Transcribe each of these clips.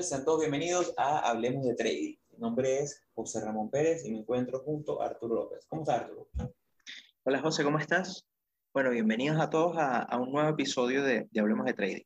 ¿qué tal? Sean todos bienvenidos a Hablemos de Trading. Mi nombre es José Ramón Pérez y me encuentro junto a Arturo López. ¿Cómo estás, Arturo? Hola, José, ¿cómo estás? Bueno, bienvenidos a todos a, un nuevo episodio de, de, Hablemos de Trading.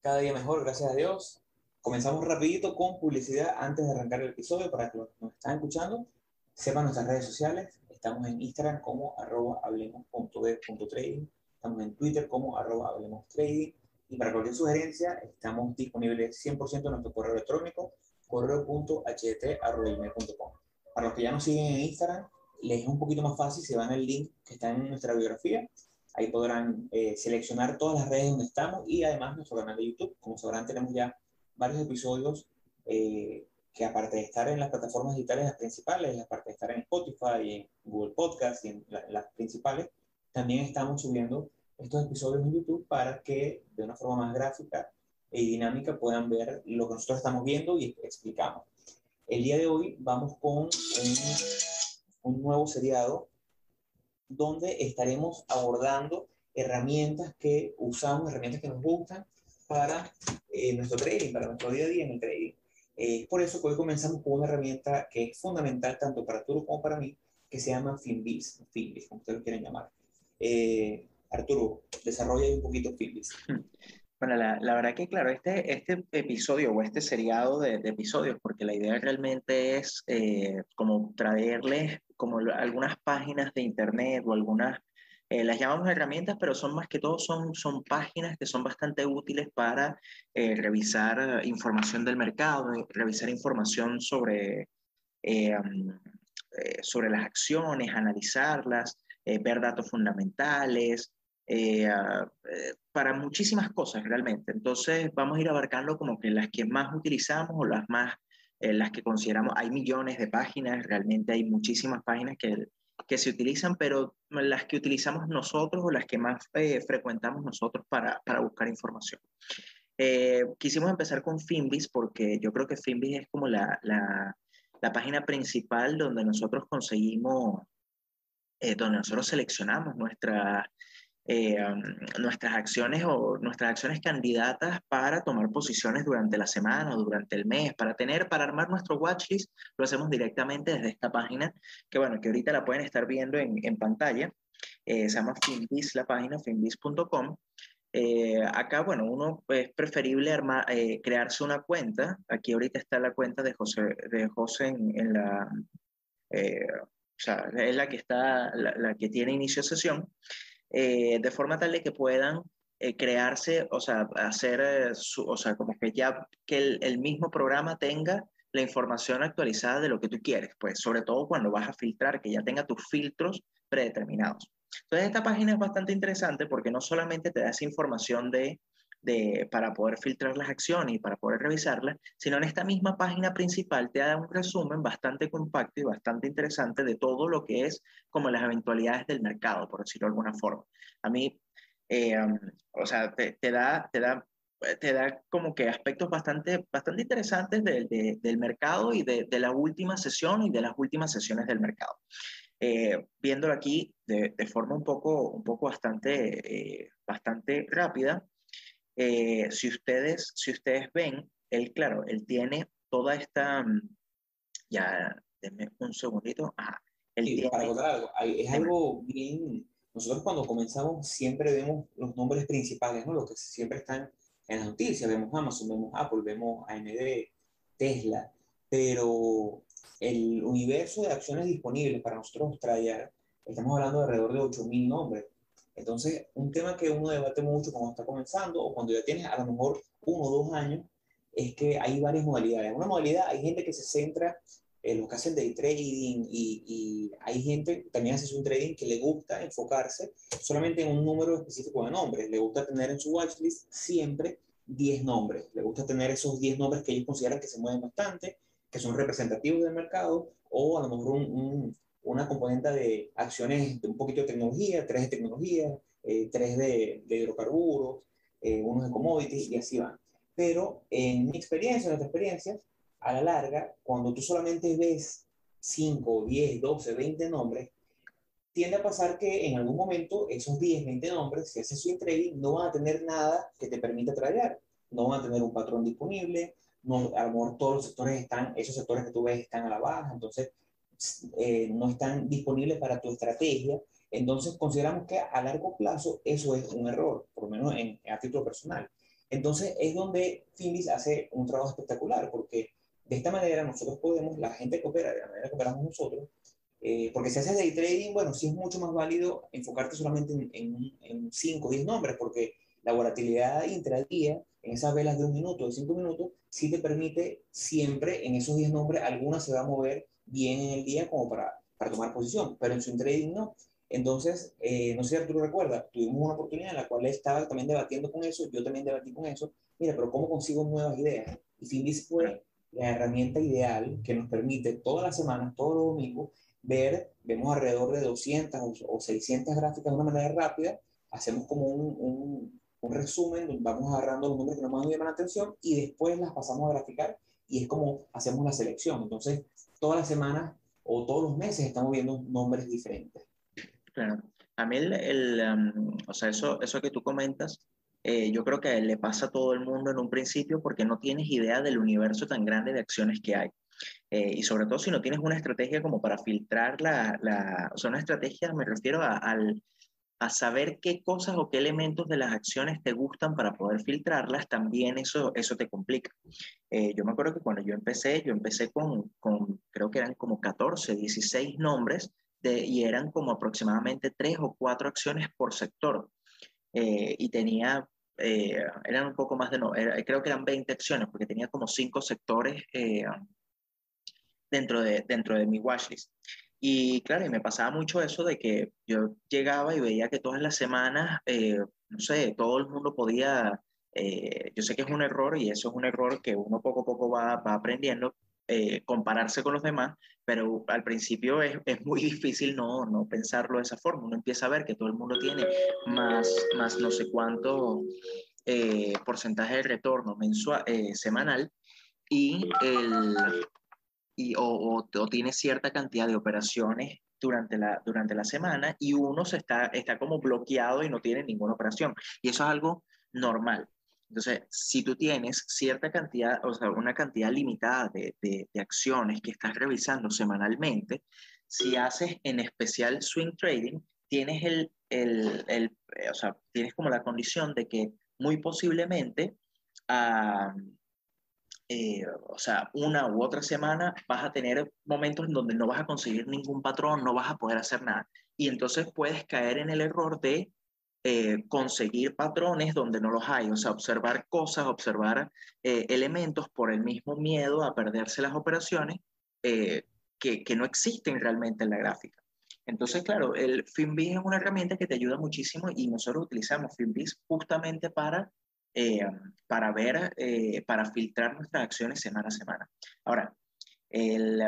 Cada día mejor, gracias a Dios. Comenzamos rapidito con publicidad antes de arrancar el episodio para que los que nos están escuchando sepan nuestras redes sociales. Estamos en Instagram como arroba hablemos.de.trading. Estamos en Twitter como arroba hablemos trading y para cualquier sugerencia, estamos disponibles 100% en nuestro correo electrónico, correo.ht.com. Para los que ya nos siguen en Instagram, les es un poquito más fácil si van al link que está en nuestra biografía. Ahí podrán eh, seleccionar todas las redes donde estamos y además nuestro canal de YouTube. Como sabrán, tenemos ya varios episodios eh, que aparte de estar en las plataformas digitales las principales, aparte de estar en Spotify, en Google Podcast y en las principales, también estamos subiendo estos episodios en YouTube para que de una forma más gráfica y dinámica puedan ver lo que nosotros estamos viendo y explicamos. El día de hoy vamos con un, nuevo seriado donde estaremos abordando herramientas que usamos, herramientas que nos gustan para eh, nuestro trading, para nuestro día a día en el trading. Es por eso que hoy comenzamos con una herramienta que es fundamental tanto para Arturo como para mí, que se llama Finbiz, Finbiz, como ustedes lo quieren llamar. Eh, Arturo, desarrolla un poquito Finbiz. Bueno, la, la, verdad que claro, este, este episodio o este seriado de, episodios, porque la idea realmente es eh, como traerles como algunas páginas de internet o algunas, eh, las llamamos herramientas, pero son más que todo son, son páginas que son bastante útiles para eh, revisar información del mercado, revisar información sobre, sobre las acciones, analizarlas, ver datos fundamentales, eh, eh, para muchísimas cosas realmente. Entonces vamos a ir abarcando como que las que más utilizamos o las más, eh, las que consideramos, hay millones de páginas, realmente hay muchísimas páginas que, que se utilizan, pero las que utilizamos nosotros o las que más frecuentamos nosotros para, para buscar información. quisimos empezar con Finbis porque yo creo que Finbis es como la, la, la página principal donde nosotros conseguimos, donde nosotros seleccionamos nuestra, eh, nuestras acciones o nuestras acciones candidatas para tomar posiciones durante la semana o durante el mes, para tener, para armar nuestro watchlist, lo hacemos directamente desde esta página, que bueno, que ahorita la pueden estar viendo en, en pantalla. Eh, se llama Finbiz, la página, finbiz.com. Eh, acá, bueno, uno es preferible armar, crearse una cuenta. Aquí ahorita está la cuenta de José, de José en, la, o sea, es la que está, la, la que tiene inicio de sesión. Eh, de forma tal de que puedan eh, crearse, o sea, hacer, eh, o sea, como que ya que el, el, mismo programa tenga la información actualizada de lo que tú quieres, pues sobre todo cuando vas a filtrar, que ya tenga tus filtros predeterminados. Entonces, esta página es bastante interesante porque no solamente te da esa información de de, para poder filtrar las acciones y para poder revisarlas, sino en esta misma página principal te da un resumen bastante compacto y bastante interesante de todo lo que es como las eventualidades del mercado, por decirlo de alguna forma. A mí, eh, um, o sea, te, da, te, da, te da como que aspectos bastante, bastante interesantes de, del mercado y de, la última sesión y de las últimas sesiones del mercado. Eh, aquí de, forma un poco, un poco bastante, eh, bastante rápida, eh, si, ustedes, si ustedes ven, él, claro, él tiene toda esta, mm, ya, denme un segundito, ajá, él para contar algo, es algo bien, nosotros cuando comenzamos siempre vemos los nombres principales, ¿no? Los que siempre están en las noticias, vemos Amazon, vemos Apple, vemos AMD, Tesla, pero el universo de acciones disponibles para nosotros traer, estamos hablando de alrededor de 8.000 nombres. Entonces, un tema que uno debate mucho cuando está comenzando o cuando ya tienes a lo mejor uno o dos años, es que hay varias modalidades. Una modalidad hay gente que se centra en lo que hacen day trading y, y hay gente también hace un trading que le gusta enfocarse solamente en un número específico de nombres. Le gusta tener en su watchlist siempre 10 nombres. Le gusta tener esos 10 nombres que ellos consideran que se mueven bastante, que son representativos del mercado o a lo mejor un una componente de acciones de un poquito de tecnología, tres de tecnología, eh, tres de, de hidrocarburos, eh, unos de commodities y así van. Pero en mi experiencia, en nuestra experiencia, a la larga, cuando tú solamente ves 5, 10, 12, 20 nombres, tiende a pasar que en algún momento esos 10, 20 nombres, si haces swing trading, no van a tener nada que te permita tradear. no van a tener un patrón disponible, no, a lo mejor todos los sectores están, esos sectores que tú ves están a la baja, entonces eh, no están disponibles para tu estrategia. Entonces consideramos que a largo plazo eso es un error, por lo menos en, a título personal. Entonces es donde Finbis hace un trabajo espectacular, porque de esta manera nosotros podemos, la gente que opera de la manera que operamos nosotros, eh, porque si haces day trading, bueno, sí es mucho más válido enfocarte solamente en 5 o 10 nombres, porque la volatilidad intradía en esas velas de un minuto, de cinco minutos, sí te permite siempre en esos 10 nombres, alguna se va a mover bien en el día como para, para tomar posición, pero en su trading no. Entonces, eh, no sé si Arturo recuerda, tuvimos una oportunidad en la cual estaba también debatiendo con eso, yo también debatí con eso, mira, pero ¿cómo consigo nuevas ideas? Y Finbis fue la herramienta ideal que nos permite todas las semanas, todos los domingos, ver, vemos alrededor de 200 o, 600 gráficas de una manera rápida, hacemos como un, un resumen donde vamos agarrando los números que nos más llaman la atención y después las pasamos a graficar y es como hacemos la selección. Entonces, todas las semanas o todos los meses estamos viendo nombres diferentes. Claro. A mí, el, el um, o sea, eso, eso que tú comentas, eh, yo creo que le pasa a todo el mundo en un principio porque no tienes idea del universo tan grande de acciones que hay. Eh, y sobre todo si no tienes una estrategia como para filtrar la, la o sea, una estrategia, me refiero a, al, a saber qué cosas o qué elementos de las acciones te gustan para poder filtrarlas, también eso, eso te complica. Eh, yo me acuerdo que cuando yo empecé, yo empecé con, con creo que eran como 14, 16 nombres de, y eran como aproximadamente 3 o 4 acciones por sector. Eh, y tenía, eh, eran un poco más de, no, creo que eran 20 acciones, porque tenía como 5 sectores dentro, de, dentro de mi watchlist. Y claro, y me pasaba mucho eso de que yo llegaba y veía que todas las semanas, eh, no sé, todo el mundo podía, eh, yo sé que es un error y eso es un error que uno poco a poco va, va aprendiendo, eh, compararse con los demás, pero al principio es, es, muy difícil no, no pensarlo de esa forma. Uno empieza a ver que todo el mundo tiene más, más no sé cuánto porcentaje de retorno mensual, semanal y el, o, tiene cierta cantidad de operaciones durante la, durante la semana y uno se está, está como bloqueado y no tiene ninguna operación. Y eso es algo normal. Entonces, si tú tienes cierta cantidad, o sea, una cantidad limitada de, de, acciones que estás revisando semanalmente, si haces en especial swing trading, tienes el, el, el o sea, tienes como la condición de que muy posiblemente uh, eh, o sea, una u otra semana vas a tener momentos en donde no vas a conseguir ningún patrón, no vas a poder hacer nada. Y entonces puedes caer en el error de eh, conseguir patrones donde no los hay, o sea, observar cosas, observar eh, elementos por el mismo miedo a perderse las operaciones que, que, no existen realmente en la gráfica. Entonces, claro, el FinBiz es una herramienta que te ayuda muchísimo y nosotros utilizamos FinBiz justamente para eh, para ver, eh, para filtrar nuestras acciones semana a semana. Ahora, el,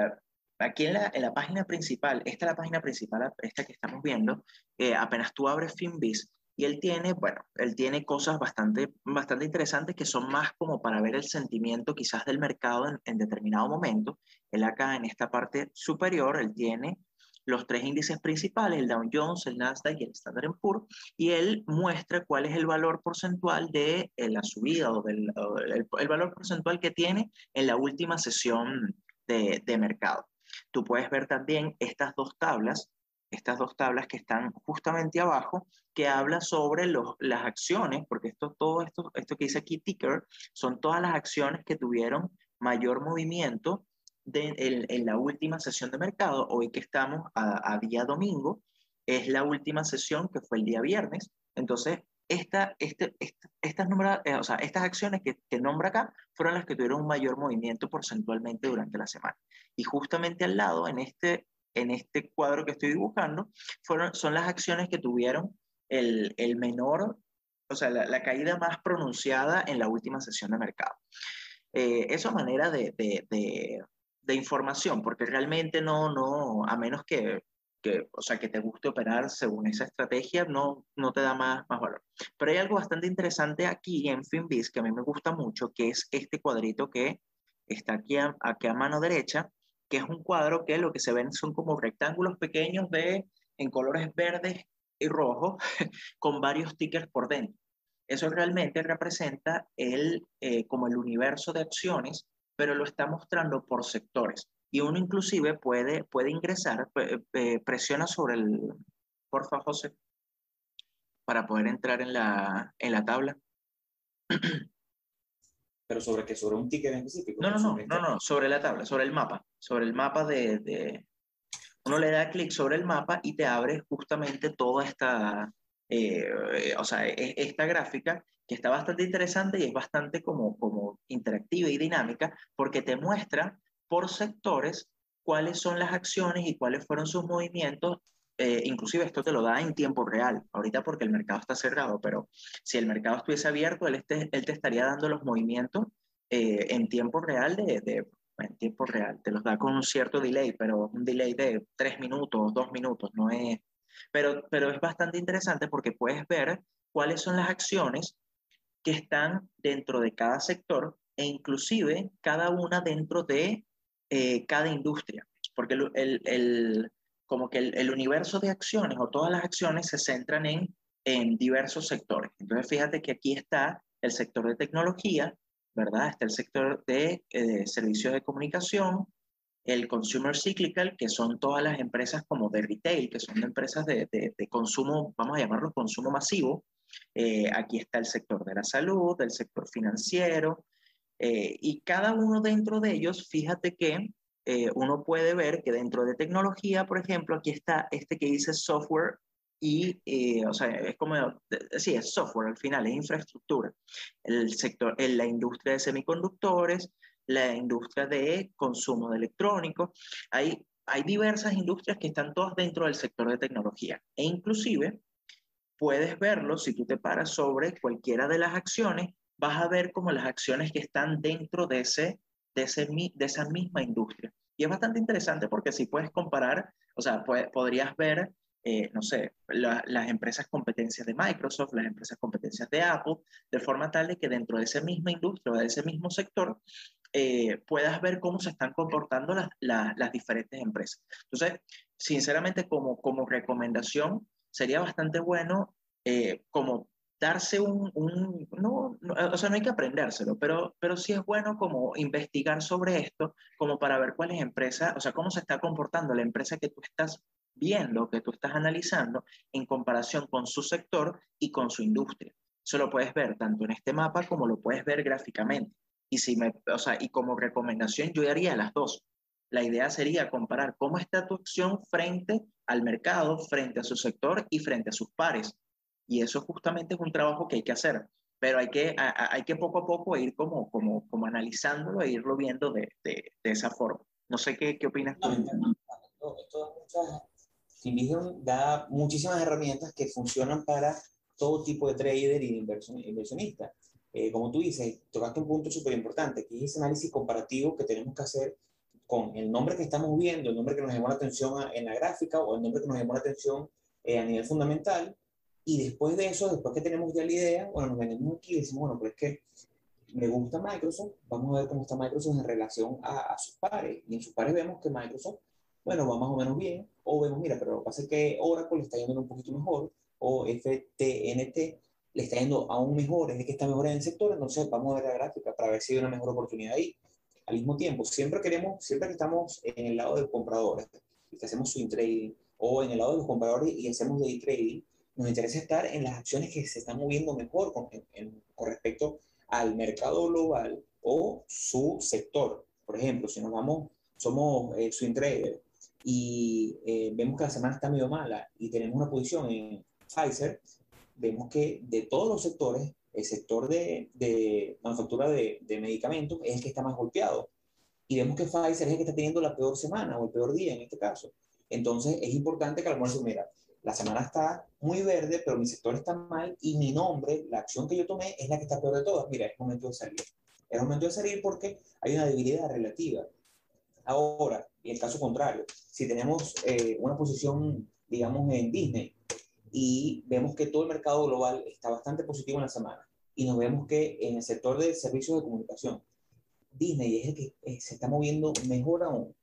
aquí en la, en la, página principal, esta es la página principal, esta que estamos viendo, eh, apenas tú abres FinBiz y él tiene, bueno, él tiene cosas bastante, bastante interesantes que son más como para ver el sentimiento quizás del mercado en, en determinado momento. Él acá en esta parte superior, él tiene los tres índices principales, el Dow Jones, el Nasdaq y el Standard Poor's, y él muestra cuál es el valor porcentual de eh, la subida o, del, el, valor porcentual que tiene en la última sesión de, de mercado. Tú puedes ver también estas dos tablas, estas dos tablas que están justamente abajo, que habla sobre los, las acciones, porque esto, todo esto, esto que dice aquí ticker, son todas las acciones que tuvieron mayor movimiento en, la última sesión de mercado, hoy que estamos a, día domingo, es la última sesión que fue el día viernes. Entonces, esta, este, estas, eh, o sea, estas acciones que, que nombra acá fueron las que tuvieron un mayor movimiento porcentualmente durante la semana. Y justamente al lado, en este, en este cuadro que estoy dibujando, fueron, son las acciones que tuvieron el, el menor, o sea, la, caída más pronunciada en la última sesión de mercado. Eh, esa manera de, de información, porque realmente no, no, a menos que, que, o sea, que te guste operar según esa estrategia, no, no te da más, más valor. Pero hay algo bastante interesante aquí en FinBiz que a mí me gusta mucho, que es este cuadrito que está aquí a, aquí a mano derecha, que es un cuadro que lo que se ven son como rectángulos pequeños de, en colores verdes y rojos, con varios tickers por dentro. eso realmente representa el, eh, como el universo de acciones, pero lo está mostrando por sectores. Y uno inclusive puede, puede ingresar, eh, presiona sobre el, porfa José, para poder entrar en la, en la tabla. ¿Pero sobre qué? ¿Sobre un ticket en específico? No, no, no, no, no, sobre la tabla, sobre el mapa, sobre el mapa de... de... Uno le da clic sobre el mapa y te abre justamente toda esta, eh, o sea, e, esta gráfica que está bastante interesante y es bastante como, como interactiva y dinámica porque te muestra por sectores cuáles son las acciones y cuáles fueron sus movimientos. Eh, inclusive esto te lo da en tiempo real, ahorita porque el mercado está cerrado, pero si el mercado estuviese abierto, él, este, él te estaría dando los movimientos eh, en tiempo real de, de, en tiempo real, te los da con un cierto delay, pero un delay de tres minutos, dos minutos, no es, pero, pero es bastante interesante porque puedes ver cuáles son las acciones que están dentro de cada sector e inclusive cada una dentro de eh, cada industria, porque el, el, como que el, universo de acciones o todas las acciones se centran en, en diversos sectores. Entonces, fíjate que aquí está el sector de tecnología, ¿verdad? Está el sector de eh, servicios de comunicación, el consumer cyclical, que son todas las empresas como de retail, que son empresas de, de, consumo, vamos a llamarlo consumo masivo. Eh, aquí está el sector de la salud, el sector financiero, eh, y cada uno dentro de ellos, fíjate que eh, uno puede ver que dentro de tecnología, por ejemplo, aquí está este que dice software y, o sea, es como, sí, es software al final, es infraestructura. El sector, en la industria de semiconductores, la industria de consumo de electrónicos. Hay, hay diversas industrias que están todas dentro del sector de tecnología e inclusive puedes verlo si tú te paras sobre cualquiera de las acciones, vas a ver como las acciones que están dentro de, ese, de, ese, de esa misma industria. Y es bastante interesante porque si puedes comparar, o sea, podrías ver eh, no sé, las empresas competencias de Microsoft, las empresas competencias de Apple, de forma tal de que dentro de esa misma industria o de ese mismo sector eh, puedas ver cómo se están comportando las, las diferentes empresas. Entonces, sinceramente, como, como recomendación, sería bastante bueno eh, como darse un, un no, o sea, no hay que aprendérselo, pero, pero sí es bueno como investigar sobre esto, como para ver cuáles empresas, o sea, cómo se está comportando la empresa que tú estás viendo, que tú estás analizando en comparación con su sector y con su industria. Eso lo puedes ver tanto en este mapa como lo puedes ver gráficamente. Y, si me, o sea, y como recomendación yo haría las dos. La idea sería comparar cómo está tu acción frente al mercado, frente a su sector y frente a sus pares. Y eso justamente es un trabajo que hay que hacer, pero hay que, hay que poco a poco ir como, como, como analizándolo e irlo viendo de, de, esa forma. No sé qué, qué opinas tú. Finvision da muchísimas herramientas que funcionan para todo tipo de trader y inversionista. Eh, como tú dices, tocaste un punto súper importante, que es ese análisis comparativo que tenemos que hacer con el nombre que estamos viendo, el nombre que nos llamó la atención en la gráfica o el nombre que nos llamó la atención eh, a nivel fundamental. Y después de eso, después que tenemos ya la idea, bueno, nos venimos aquí y decimos, bueno, pues es que me gusta Microsoft, vamos a ver cómo está Microsoft en relación a, a sus pares. Y en sus pares vemos que Microsoft bueno, va más o menos bien, o vemos, mira, pero lo que pasa es que Oracle le está yendo un poquito mejor, o FTNT le está yendo aún mejor, es que está mejor en el sector, entonces vamos a ver la gráfica para ver si hay una mejor oportunidad ahí. Al mismo tiempo, siempre queremos, siempre que estamos en el lado del comprador y que hacemos swing trading, o en el lado de los compradores y hacemos day trading, nos interesa estar en las acciones que se están moviendo mejor con, con respecto al mercado global o su sector. Por ejemplo, si nos vamos, somos eh, swing traders y eh, vemos que la semana está medio mala y tenemos una posición en Pfizer, vemos que de todos los sectores, el sector de, de manufactura de, de, medicamentos es el que está más golpeado. Y vemos que Pfizer es el que está teniendo la peor semana o el peor día en este caso. Entonces es importante que al menos mira, la semana está muy verde, pero mi sector está mal y mi nombre, la acción que yo tomé, es la que está peor de todas. Mira, es momento de salir. Es momento de salir porque hay una debilidad relativa. Ahora, y el caso contrario, si tenemos eh, una posición, digamos, en Disney y vemos que todo el mercado global está bastante positivo en la semana y nos vemos que en el sector de servicios de comunicación, Disney es el que eh, se está moviendo mejor aún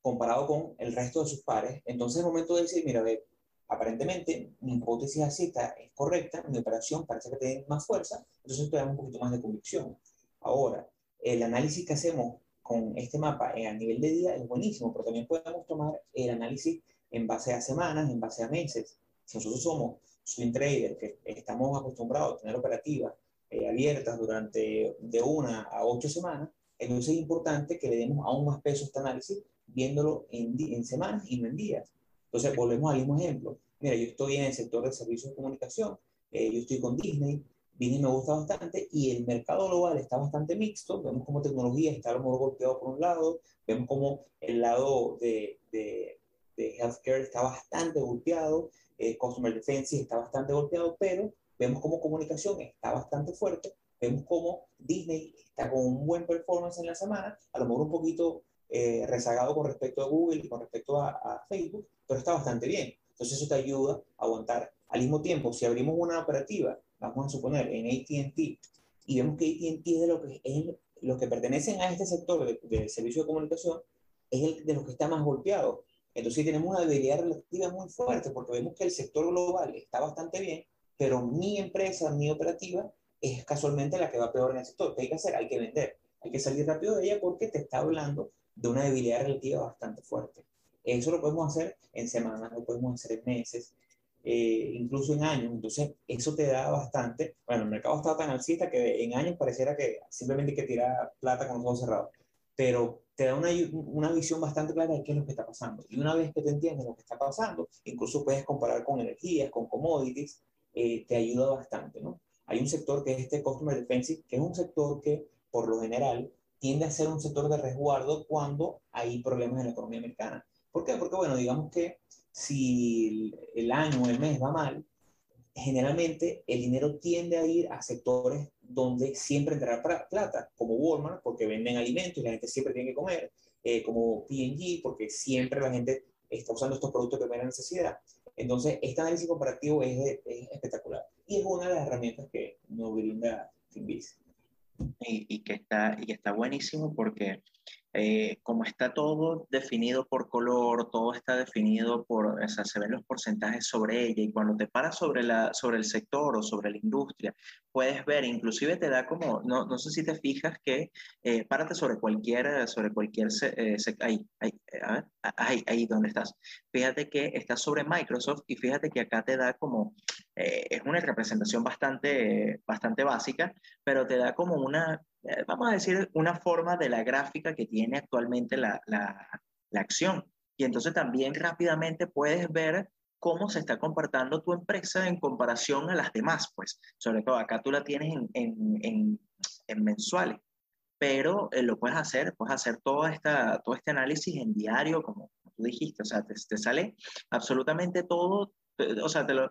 comparado con el resto de sus pares, entonces es momento de decir, mira, ve, aparentemente mi hipótesis así está, es correcta, mi operación parece que tiene más fuerza, entonces te da un poquito más de convicción. Ahora, el análisis que hacemos con este mapa a nivel de día es buenísimo, pero también podemos tomar el análisis en base a semanas, en base a meses. Si nosotros somos swing trader, que estamos acostumbrados a tener operativas eh, abiertas durante de una a ocho semanas, entonces es importante que le demos aún más peso a este análisis viéndolo en, en semanas y no en días. Entonces, volvemos al mismo ejemplo. Mira, yo estoy en el sector de servicios de comunicación, eh, yo estoy con Disney, Disney me gusta bastante y el mercado global está bastante mixto. Vemos como tecnología está a lo mejor golpeado por un lado, vemos como el lado de, de, de healthcare está bastante golpeado, eh, Customer Defense está bastante golpeado, pero vemos como comunicación está bastante fuerte, vemos como Disney está con un buen performance en la semana, a lo mejor un poquito eh, rezagado con respecto a Google y con respecto a, a, Facebook, pero está bastante bien. Entonces eso te ayuda a aguantar. Al mismo tiempo, si abrimos una operativa, vamos a suponer en ATT, y vemos que ATT es de lo que es los que pertenecen a este sector de, de servicio de comunicación, es el de los que está más golpeado. Entonces tenemos una debilidad relativa muy fuerte porque vemos que el sector global está bastante bien, pero mi empresa, mi operativa, es casualmente la que va peor en el sector. ¿Qué hay que hacer? Hay que vender. Hay que salir rápido de ella porque te está hablando de una debilidad relativa bastante fuerte. Eso lo podemos hacer en semanas, lo podemos hacer en meses, eh, incluso en años. Entonces, eso te da bastante. Bueno, el mercado está tan alcista que en años pareciera que simplemente hay que tirar plata con los ojos cerrados. Pero te da una, una visión bastante clara de qué es lo que está pasando. Y una vez que te entiendes lo que está pasando, incluso puedes comparar con energías, con commodities, eh, te ayuda bastante, ¿no? Hay un sector que es este Customer Defensive, que es un sector que, por lo general, tiende a ser un sector de resguardo cuando hay problemas en la economía americana. ¿Por qué? Porque, bueno, digamos que si el año o el mes va mal, generalmente el dinero tiende a ir a sectores donde siempre entrará plata, como Walmart, porque venden alimentos y la gente siempre tiene que comer, eh, como P&G, porque siempre la gente está usando estos productos de primera necesidad. Entonces, este análisis comparativo es, es espectacular y es una de las herramientas que nos brinda Finbiz. Y, y, que está, y está buenísimo porque eh, como está todo definido por color, todo está definido por, o sea, se ven los porcentajes sobre ella y cuando te paras sobre, la, sobre el sector o sobre la industria, puedes ver, inclusive te da como, no, no sé si te fijas que, eh, párate sobre cualquier, sobre cualquier, eh, ahí, ahí, a ver, ahí, ahí donde estás. Fíjate que está sobre Microsoft y fíjate que acá te da como, eh, es una representación bastante, bastante básica, pero te da como una, eh, vamos a decir, una forma de la gráfica que tiene actualmente la, la, la acción. Y entonces también rápidamente puedes ver cómo se está comportando tu empresa en comparación a las demás, pues. Sobre todo acá tú la tienes en, en, en, en mensuales, pero eh, lo puedes hacer, puedes hacer toda esta, todo este análisis en diario, como, tú dijiste, o sea, te, te sale absolutamente todo, o sea, te, lo,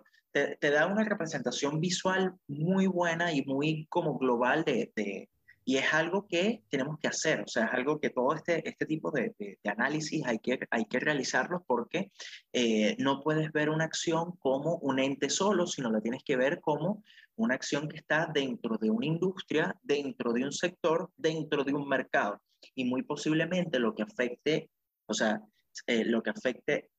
te, da una representación visual muy buena y muy como global de, de y es algo que tenemos que hacer, o sea, es algo que todo este, este tipo de, de, de análisis hay que, hay que realizarlos porque eh, no puedes ver una acción como un ente solo, sino la tienes que ver como una acción que está dentro de una industria, dentro de un sector, dentro de un mercado. Y muy posiblemente lo que afecte, o sea, eh, lo que afecte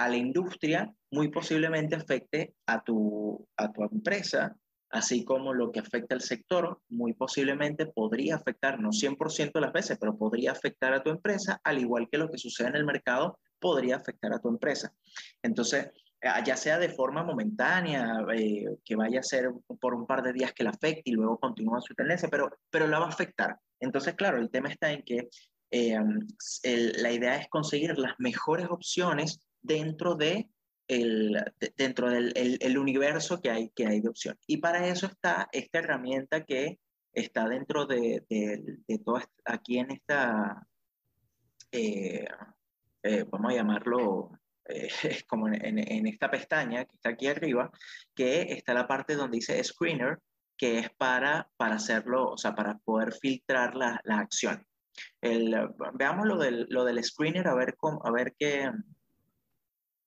a la industria, muy posiblemente afecte a tu, a tu empresa, así como lo que afecta al sector, muy posiblemente podría afectar, no 100% de las veces, pero podría afectar a tu empresa, al igual que lo que sucede en el mercado podría afectar a tu empresa. Entonces, ya sea de forma momentánea, eh, que vaya a ser por un par de días que la afecte y luego continúa su tendencia, pero, pero la va a afectar. Entonces, claro, el tema está en que eh, la idea es conseguir las mejores opciones dentro de el, dentro del el, el universo que hay, que hay de opción. Y para eso está esta herramienta que está dentro de, de, de todo aquí en esta, eh, eh, vamos a llamarlo eh, como en, en, en, esta pestaña que está aquí arriba, que está la parte donde dice screener, que es para, para hacerlo, o sea, para poder filtrar las la acciones. Veamos lo del, lo del screener, a ver, cómo, a ver qué,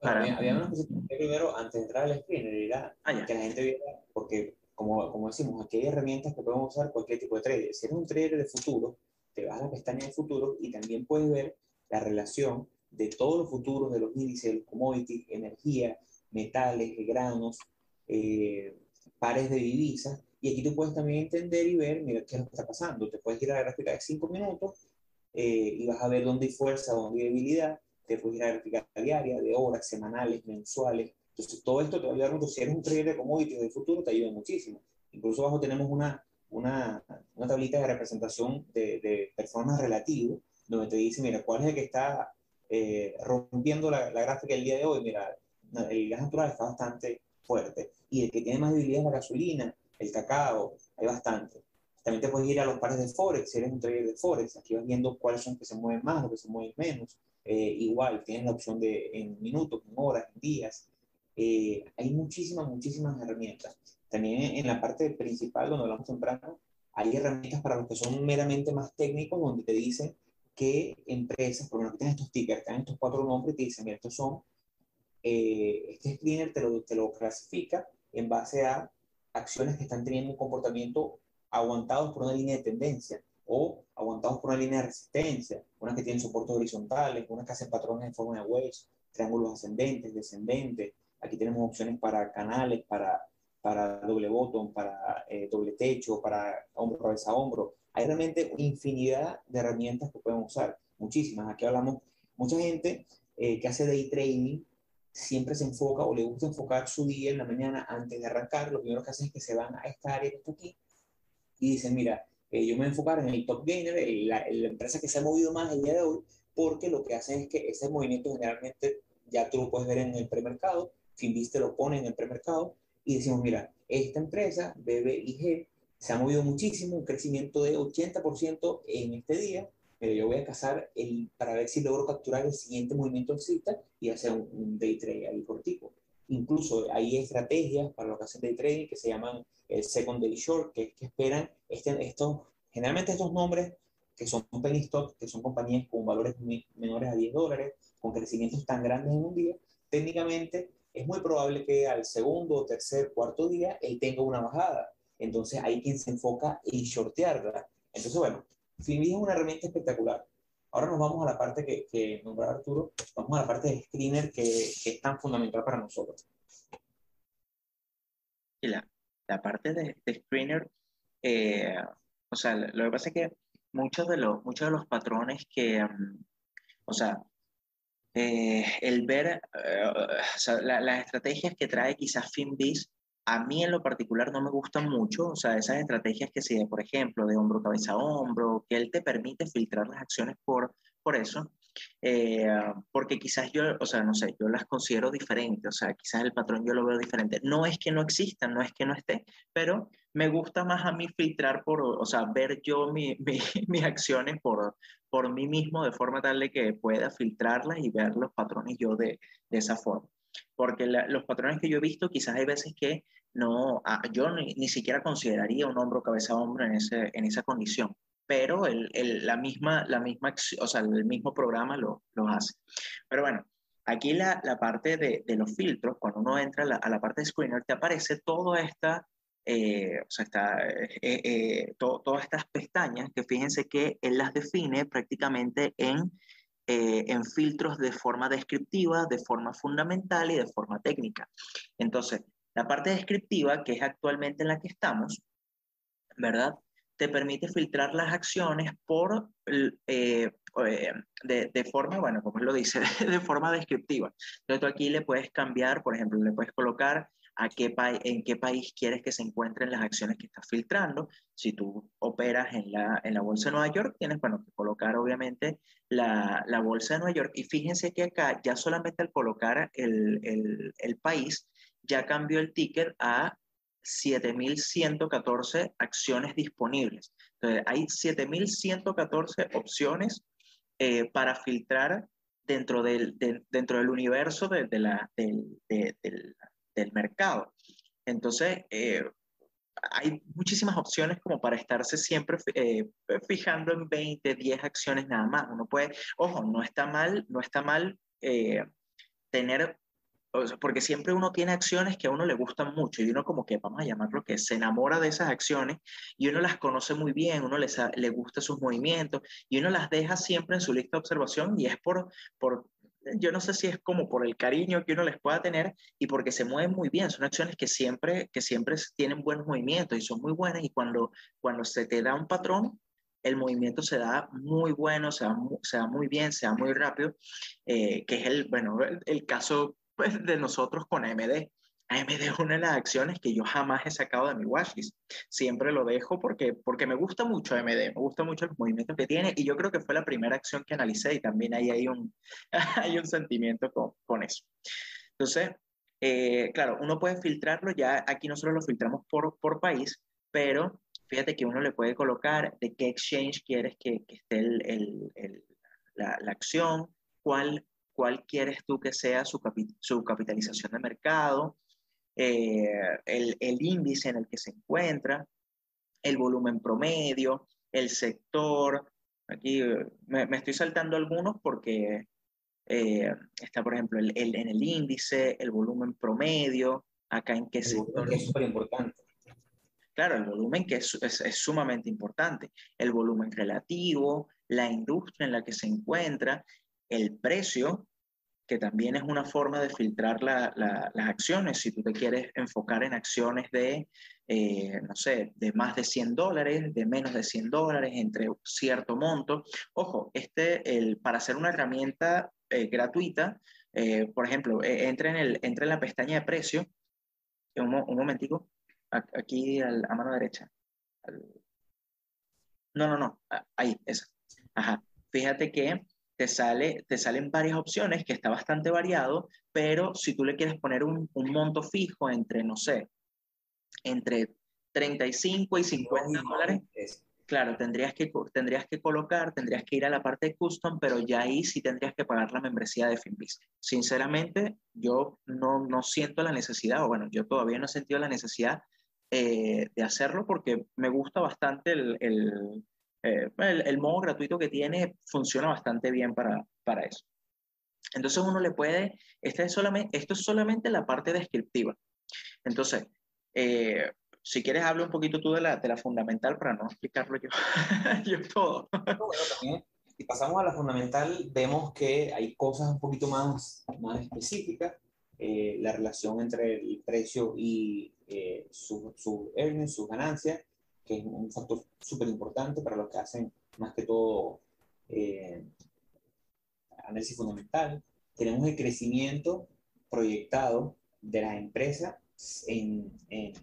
para... Había, había una cosa que primero, antes de entrar al screener, era ah, que la gente viera, porque como, como decimos, aquí hay herramientas que podemos usar cualquier tipo de trader. Si eres un trader de futuro, te vas a la pestaña de futuro y también puedes ver la relación de todos los futuros, de los índices, los commodities, energía, metales, granos, eh, pares de divisas. Y aquí tú puedes también entender y ver, mira, qué es lo que está pasando. Te puedes ir a la gráfica de 5 minutos eh, y vas a ver dónde hay fuerza, dónde hay debilidad. Te puedes ir a la gráfica diaria, de horas, semanales, mensuales. Entonces, todo esto te va a ayudar mucho. Si eres un trader de commodities del futuro, te ayuda muchísimo. Incluso abajo tenemos una, una, una tablita de representación de, de performance relativo, donde te dice, mira, cuál es el que está eh, rompiendo la, la, gráfica el día de hoy. Mira, el gas natural está bastante fuerte. Y el que tiene más debilidad es la gasolina, el cacao, hay bastante. También te puedes ir a los pares de Forex, si eres un trader de Forex. Aquí vas viendo cuáles son los que se mueven más, los que se mueven menos. Eh, igual, tienes la opción de en minutos, en horas, en días. Eh, hay muchísimas, muchísimas herramientas. También en la parte principal, donde hablamos temprano, hay herramientas para los que son meramente más técnicos, donde te dicen qué empresas, por ejemplo, tienen estos stickers, tienen estos cuatro nombres te dicen, mira, estos son, eh, este screener te lo, te lo clasifica en base a acciones que están teniendo un comportamiento aguantados por una línea de tendencia o aguantados por una línea de resistencia, unas que tienen soportes horizontales, unas que hacen patrones en forma de wedge, triángulos ascendentes, descendentes. Aquí tenemos opciones para canales, para para doble botón, para eh, doble techo, para hombro, cabeza, hombro. Hay realmente infinidad de herramientas que pueden usar, muchísimas. Aquí hablamos, mucha gente eh, que hace day trading siempre se enfoca o le gusta enfocar su día en la mañana antes de arrancar. Lo primero que hacen es que se van a esta área que está aquí y dicen, mira, yo me voy a enfocar en el top gainer, la, la, empresa que se ha movido más el día de hoy, porque lo que hacen es que ese movimiento generalmente ya tú lo puedes ver en el premercado, Finviste lo pone en el premercado, y decimos, mira, esta empresa, BBIG, se ha movido muchísimo, un crecimiento de 80% en este día, pero yo voy a cazar el, para ver si logro capturar el siguiente movimiento cita y hacer un, un day trade ahí cortico. Incluso hay estrategias para que hacen day trading que se llaman el second day short, que, esperan este, estos, generalmente estos nombres que son penny stock, que son compañías con valores menores a 10 dólares, con crecimientos tan grandes en un día, técnicamente es muy probable que al segundo, tercer, cuarto día él tenga una bajada. Entonces hay quien se enfoca en shortearla. Entonces, bueno, Finbi es una herramienta espectacular. Ahora nos vamos a la parte que, que nombró Arturo, vamos a la parte de screener que, es tan fundamental para nosotros. La, parte de, screener, eh, o sea, lo que pasa es que muchos de los, muchos de los patrones que, um, o sea, eh, el ver eh, las estrategias que trae quizás FinBiz, a mí en lo particular no me gustan mucho, o sea, esas estrategias que sigue, por ejemplo, de hombro, cabeza, hombro, que él te permite filtrar las acciones por, por eso, eh, porque quizás yo, o sea, no sé, yo las considero diferentes, o sea, quizás el patrón yo lo veo diferente. No es que no existan, no es que no esté, pero me gusta más a mí filtrar por, o sea, ver yo mi, mis acciones por, por mí mismo de forma tal de que pueda filtrarlas y ver los patrones yo de, de esa forma. Porque la, los patrones que yo he visto, quizás hay veces que no, ah, yo ni, ni, siquiera consideraría un hombro, cabeza, hombro en, ese, en esa condición pero el, el, la misma, la misma, o sea, el mismo programa lo, lo hace. Pero bueno, aquí la, la parte de, de, los filtros, cuando uno entra a la, a la parte de screener, te aparece toda esta, eh, o sea, está, eh, eh, to, todas estas pestañas que fíjense que él las define prácticamente en, eh, en filtros de forma descriptiva, de forma fundamental y de forma técnica. Entonces, la parte descriptiva, que es actualmente en la que estamos, ¿verdad? te permite filtrar las acciones por, eh, eh, de, forma, bueno, como lo dice, de forma descriptiva. Entonces tú aquí le puedes cambiar, por ejemplo, le puedes colocar a qué en qué país quieres que se encuentren las acciones que estás filtrando. Si tú operas en la, en la Bolsa de Nueva York, tienes, bueno, que colocar obviamente la, la Bolsa de Nueva York. Y fíjense que acá ya solamente al colocar el, el, el país, ya cambió el ticker a 7.114 acciones disponibles. Entonces, hay 7.114 opciones eh, para filtrar dentro del, de, dentro del universo de, de la, del, del, del, mercado. Entonces, eh, hay muchísimas opciones como para estarse siempre eh, fijando en 20, 10 acciones nada más. Uno puede, ojo, no está mal, no está mal eh, tener porque siempre uno tiene acciones que a uno le gustan mucho y uno como que, vamos a llamarlo que se enamora de esas acciones y uno las conoce muy bien, uno les, le gusta sus movimientos y uno las deja siempre en su lista de observación y es por, por yo no sé si es como por el cariño que uno les pueda tener y porque se mueven muy bien. Son acciones que siempre, que siempre tienen buenos movimientos y son muy buenas y cuando, cuando se te da un patrón, el movimiento se da muy bueno, se da, se da muy bien, se da muy rápido, eh, que es el, bueno, el, caso pues, de nosotros con AMD. AMD es una de las acciones que yo jamás he sacado de mi watchlist. Siempre lo dejo porque, porque me gusta mucho AMD, me gusta mucho el movimiento que tiene y yo creo que fue la primera acción que analicé y también ahí hay un, hay un sentimiento con, con eso. Entonces, eh, claro, uno puede filtrarlo, ya aquí nosotros lo filtramos por, por país, pero fíjate que uno le puede colocar de qué exchange quieres que, que esté el, el, la, la, acción, cuál, cuál quieres tú que sea su, su capitalización de mercado, eh, el, el, índice en el que se encuentra, el volumen promedio, el sector. Aquí eh, me, me estoy saltando algunos porque eh, está, por ejemplo, el, el, en el índice, el volumen promedio, acá en qué sector. Es súper importante. Claro, el volumen que es, es, es, sumamente importante, el volumen relativo, la industria en la que se encuentra, el precio, que también es una forma de filtrar la, la, las acciones. Si tú te quieres enfocar en acciones de, eh, no sé, de más de 100 dólares, de menos de 100 dólares, entre cierto monto. Ojo, este, el, para hacer una herramienta eh, gratuita, eh, por ejemplo, entra, en el, entra en la pestaña de precio, un, un momentico, aquí a mano derecha. No, no, no, ahí, esa. Ajá. Fíjate que te, sale, te salen varias opciones que está bastante variado, pero si tú le quieres poner un, un monto fijo entre, no sé, entre 35 y 50 dólares, claro, tendrías que, tendrías que colocar, tendrías que ir a la parte de custom, pero ya ahí sí tendrías que pagar la membresía de Finbiz. Sinceramente, yo no, no siento la necesidad, o bueno, yo todavía no he sentido la necesidad eh, de hacerlo porque me gusta bastante el, el, eh, el, el, modo gratuito que tiene, funciona bastante bien para, para eso. Entonces uno le puede, esta es solamente, esto es solamente la parte descriptiva. Entonces, eh, si quieres habla un poquito tú de la, de la fundamental para no explicarlo yo, yo todo. bueno, también, si pasamos a la fundamental, vemos que hay cosas un poquito más, más específicas. Eh, la relación entre el precio y eh, su, su earnings, sus ganancias, que es un factor súper importante para los que hacen más que todo eh, análisis fundamental. Tenemos el crecimiento proyectado de las empresas en, en,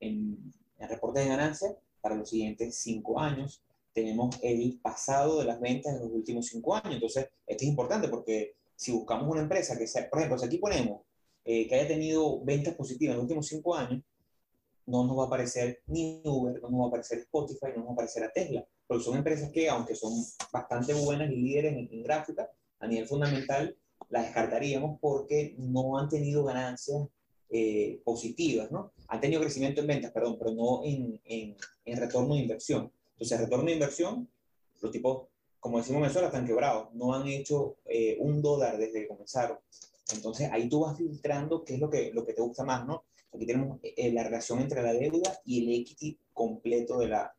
en, en reportes de ganancias para los siguientes cinco años. Tenemos el pasado de las ventas en los últimos cinco años. Entonces, esto es importante porque si buscamos una empresa que sea, por ejemplo, si aquí ponemos eh, que haya tenido ventas positivas en los últimos cinco años, no nos va a aparecer ni Uber, no nos va a aparecer Spotify, no nos va a aparecer a Tesla, porque son empresas que, aunque son bastante buenas y líderes en, en gráfica, a nivel fundamental, las descartaríamos porque no han tenido ganancias eh, positivas, ¿no? Han tenido crecimiento en ventas, perdón, pero no en, en, en retorno de inversión. Entonces, retorno de inversión, los tipos, como decimos en Venezuela, están quebrados, no han hecho eh, un dólar desde que comenzaron. Entonces, ahí tú vas filtrando qué es lo que, lo que te gusta más, ¿no? Aquí tenemos eh, la relación entre la deuda y el equity completo de la,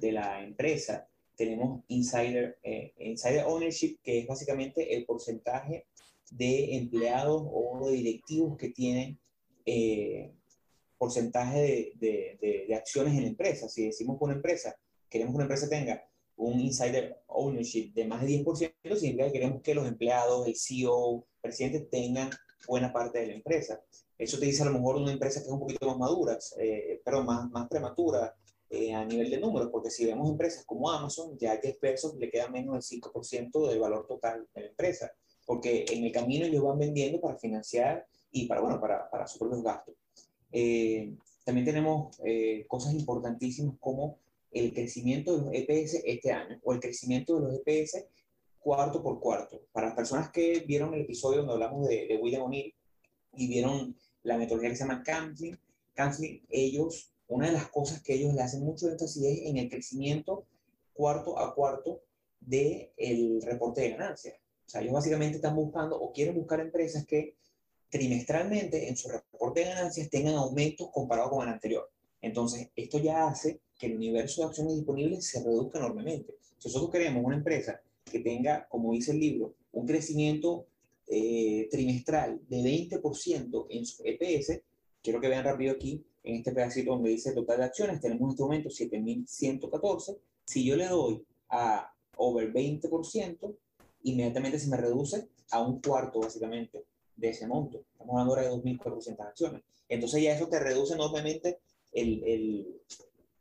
de la empresa. Tenemos insider, eh, insider ownership, que es básicamente el porcentaje de empleados o de directivos que tienen eh, porcentaje de, de, de, acciones en la empresa. Si decimos que una empresa, queremos que una empresa tenga un insider ownership de más de 10%, significa que queremos que los empleados, el CEO, presidente tengan buena parte de la empresa. Eso te dice a lo mejor una empresa que es un poquito más madura, eh, más, más prematura eh, a nivel de números, porque si vemos empresas como Amazon, ya que pesos le queda menos del 5% del valor total de la empresa, porque en el camino ellos van vendiendo para financiar y para, bueno, para, para sus propios gastos. Eh, también tenemos eh, cosas importantísimas como el crecimiento de los EPS este año o el crecimiento de los EPS cuarto por cuarto. Para las personas que vieron el episodio donde hablamos de, de William O'Neill y vieron la metodología que se llama Counseling, counseling, ellos, una de las cosas que ellos le hacen mucho énfasis es en el crecimiento cuarto a cuarto del el reporte de ganancias. O sea, ellos básicamente están buscando o quieren buscar empresas que trimestralmente en su reporte de ganancias tengan aumentos comparado con el anterior. Entonces, esto ya hace que el universo de acciones disponibles se reduzca enormemente. Si nosotros queremos una empresa que tenga, como dice el libro, un crecimiento eh, trimestral de 20% en su EPS, quiero que vean rápido aquí, en este pedacito donde dice total de acciones, tenemos en este momento 7.114. Si yo le doy a over 20%, inmediatamente se me reduce a un cuarto, básicamente, de ese monto. Estamos hablando ahora de 2.400 acciones. Entonces ya eso te reduce enormemente el, el,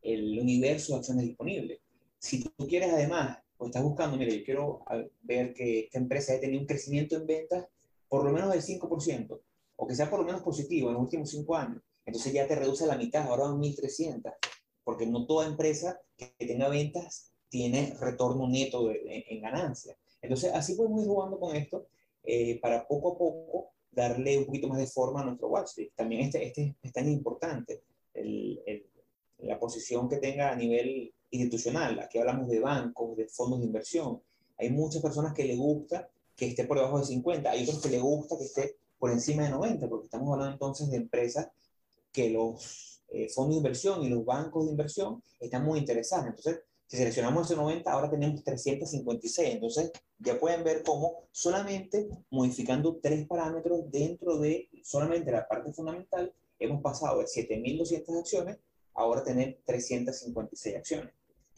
el universo de acciones disponibles. Si tú quieres además, o estás buscando, mire, yo quiero ver que esta empresa haya tenido un crecimiento en ventas por lo menos del 5%, o que sea por lo menos positivo en los últimos 5 años, entonces ya te reduce a la mitad, ahora son 1.300, porque no toda empresa que tenga ventas tiene retorno neto en, ganancia. Entonces, así podemos ir jugando con esto eh, para poco a poco darle un poquito más de forma a nuestro watchlist. También este, este es tan importante, el, el, la posición que tenga a nivel institucional. Aquí hablamos de bancos, de fondos de inversión. Hay muchas personas que le gusta que esté por debajo de 50, hay otros que le gusta que esté por encima de 90, porque estamos hablando entonces de empresas que los eh, fondos de inversión y los bancos de inversión están muy interesados. Entonces, si seleccionamos ese 90, ahora tenemos 356. Entonces, ya pueden ver cómo solamente modificando tres parámetros dentro de solamente la parte fundamental, hemos pasado de 7.200 acciones a ahora tener 356 acciones.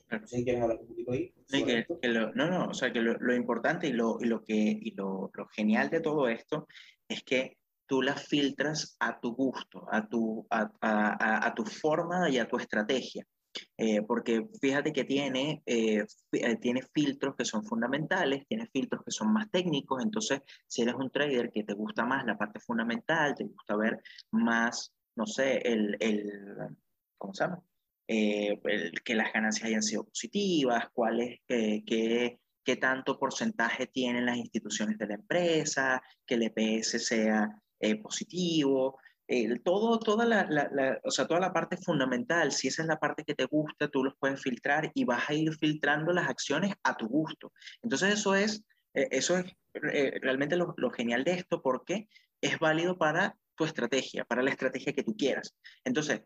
Sé si quieres hablar un poquito ahí. no, no, o sea, que lo, lo importante y, lo, y, lo, que, y lo, lo, genial de todo esto es que tú las filtras a tu gusto, a tu, a, a, a tu forma y a tu estrategia. Eh, porque fíjate que tiene, eh, eh, tiene filtros que son fundamentales, tiene filtros que son más técnicos, entonces si eres un trader que te gusta más la parte fundamental, te gusta ver más, no sé, el, el ¿cómo se llama? Que las ganancias hayan sido positivas, cuál es, qué, qué tanto porcentaje tienen las instituciones de la empresa, que el EPS sea positivo, todo, toda, la, o sea, toda la parte fundamental, si esa es la parte que te gusta, tú los puedes filtrar y vas a ir filtrando las acciones a tu gusto. Entonces eso es, eh, eso es eh, realmente lo, lo, genial de esto porque es válido para tu estrategia, para la estrategia que tú quieras. Entonces,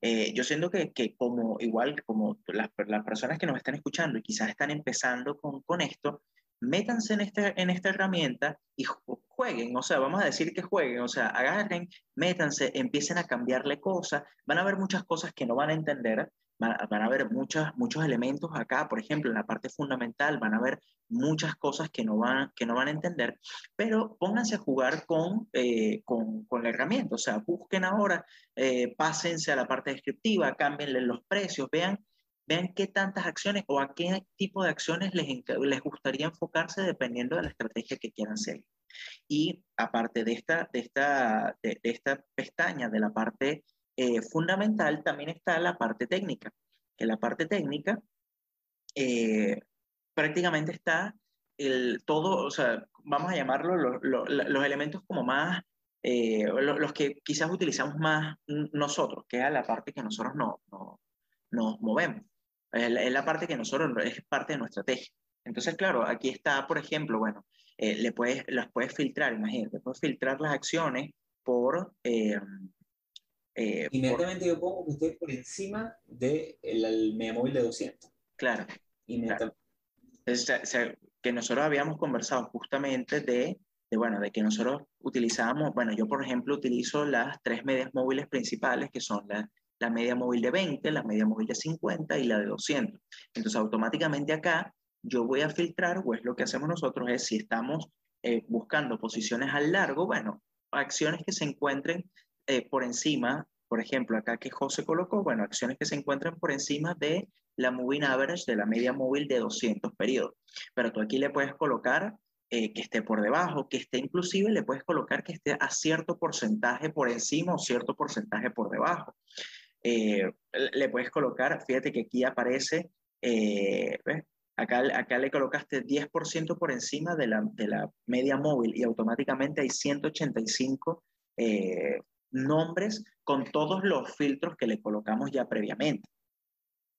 eh, yo siento que, que, como igual como las, las, personas que nos están escuchando y quizás están empezando con, con esto, métanse en, este, en esta herramienta y jueguen, o sea, vamos a decir que jueguen, o sea, agarren, métanse, empiecen a cambiarle cosas, van a ver muchas cosas que no van a entender, van, a ver muchas, muchos elementos acá, por ejemplo, en la parte fundamental, van a ver muchas cosas que no van, que no van a entender, pero pónganse a jugar con, eh, con, con, la herramienta, o sea, busquen ahora, eh, pásense a la parte descriptiva, cámbienle los precios, vean vean qué tantas acciones o a qué tipo de acciones les, les gustaría enfocarse dependiendo de la estrategia que quieran seguir. Y aparte de esta, de esta, de, esta pestaña, de la parte eh, fundamental, también está la parte técnica, que la parte técnica eh, prácticamente está el, todo, o sea, vamos a llamarlo los elementos como más, eh, los que quizás utilizamos más nosotros, que es la parte que nosotros no, no, nos movemos. Es la, parte que nosotros, es parte de nuestra estrategia. Entonces, claro, aquí está, por ejemplo, bueno, le puedes, las puedes filtrar, imagínate, puedes filtrar las acciones por... eh, Inmediatamente yo pongo que estoy por encima del de media móvil de 200. Claro. Inmediatamente. que nosotros habíamos conversado justamente de, de, bueno, de que nosotros utilizábamos, bueno, yo por ejemplo utilizo las tres medias móviles principales que son la, la media móvil de 20, la media móvil de 50 y la de 200. Entonces automáticamente acá yo voy a filtrar, o es lo que hacemos nosotros, es si estamos eh, buscando posiciones al largo, bueno, acciones que se encuentren eh, por encima, por ejemplo, acá que José colocó, bueno, acciones que se encuentren por encima de la moving average, de la media móvil de 200 periodos. Pero tú aquí le puedes colocar eh, que esté por debajo, que esté inclusive, le puedes colocar que esté a cierto porcentaje por encima o cierto porcentaje por debajo. le puedes colocar, fíjate que aquí aparece, ¿ves? Acá, acá le colocaste 10% por encima de la, de la, media móvil y automáticamente hay 185 eh, nombres con todos los filtros que le colocamos ya previamente.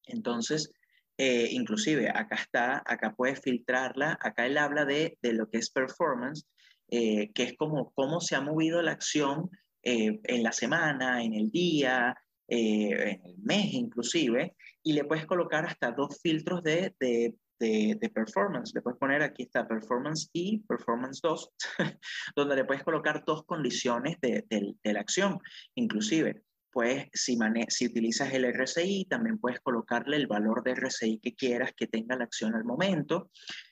Entonces, eh, inclusive acá está, acá puedes filtrarla, acá él habla de, de lo que es performance, eh, que es como cómo se ha movido la acción en la semana, en el día, en el mes inclusive, y le puedes colocar hasta dos filtros de, de de, de, performance. Le puedes poner aquí está performance y performance 2, donde le puedes colocar dos condiciones de, de la acción. Inclusive, pues si, si utilizas el RSI, también puedes colocarle el valor de RSI que quieras que tenga la acción al momento.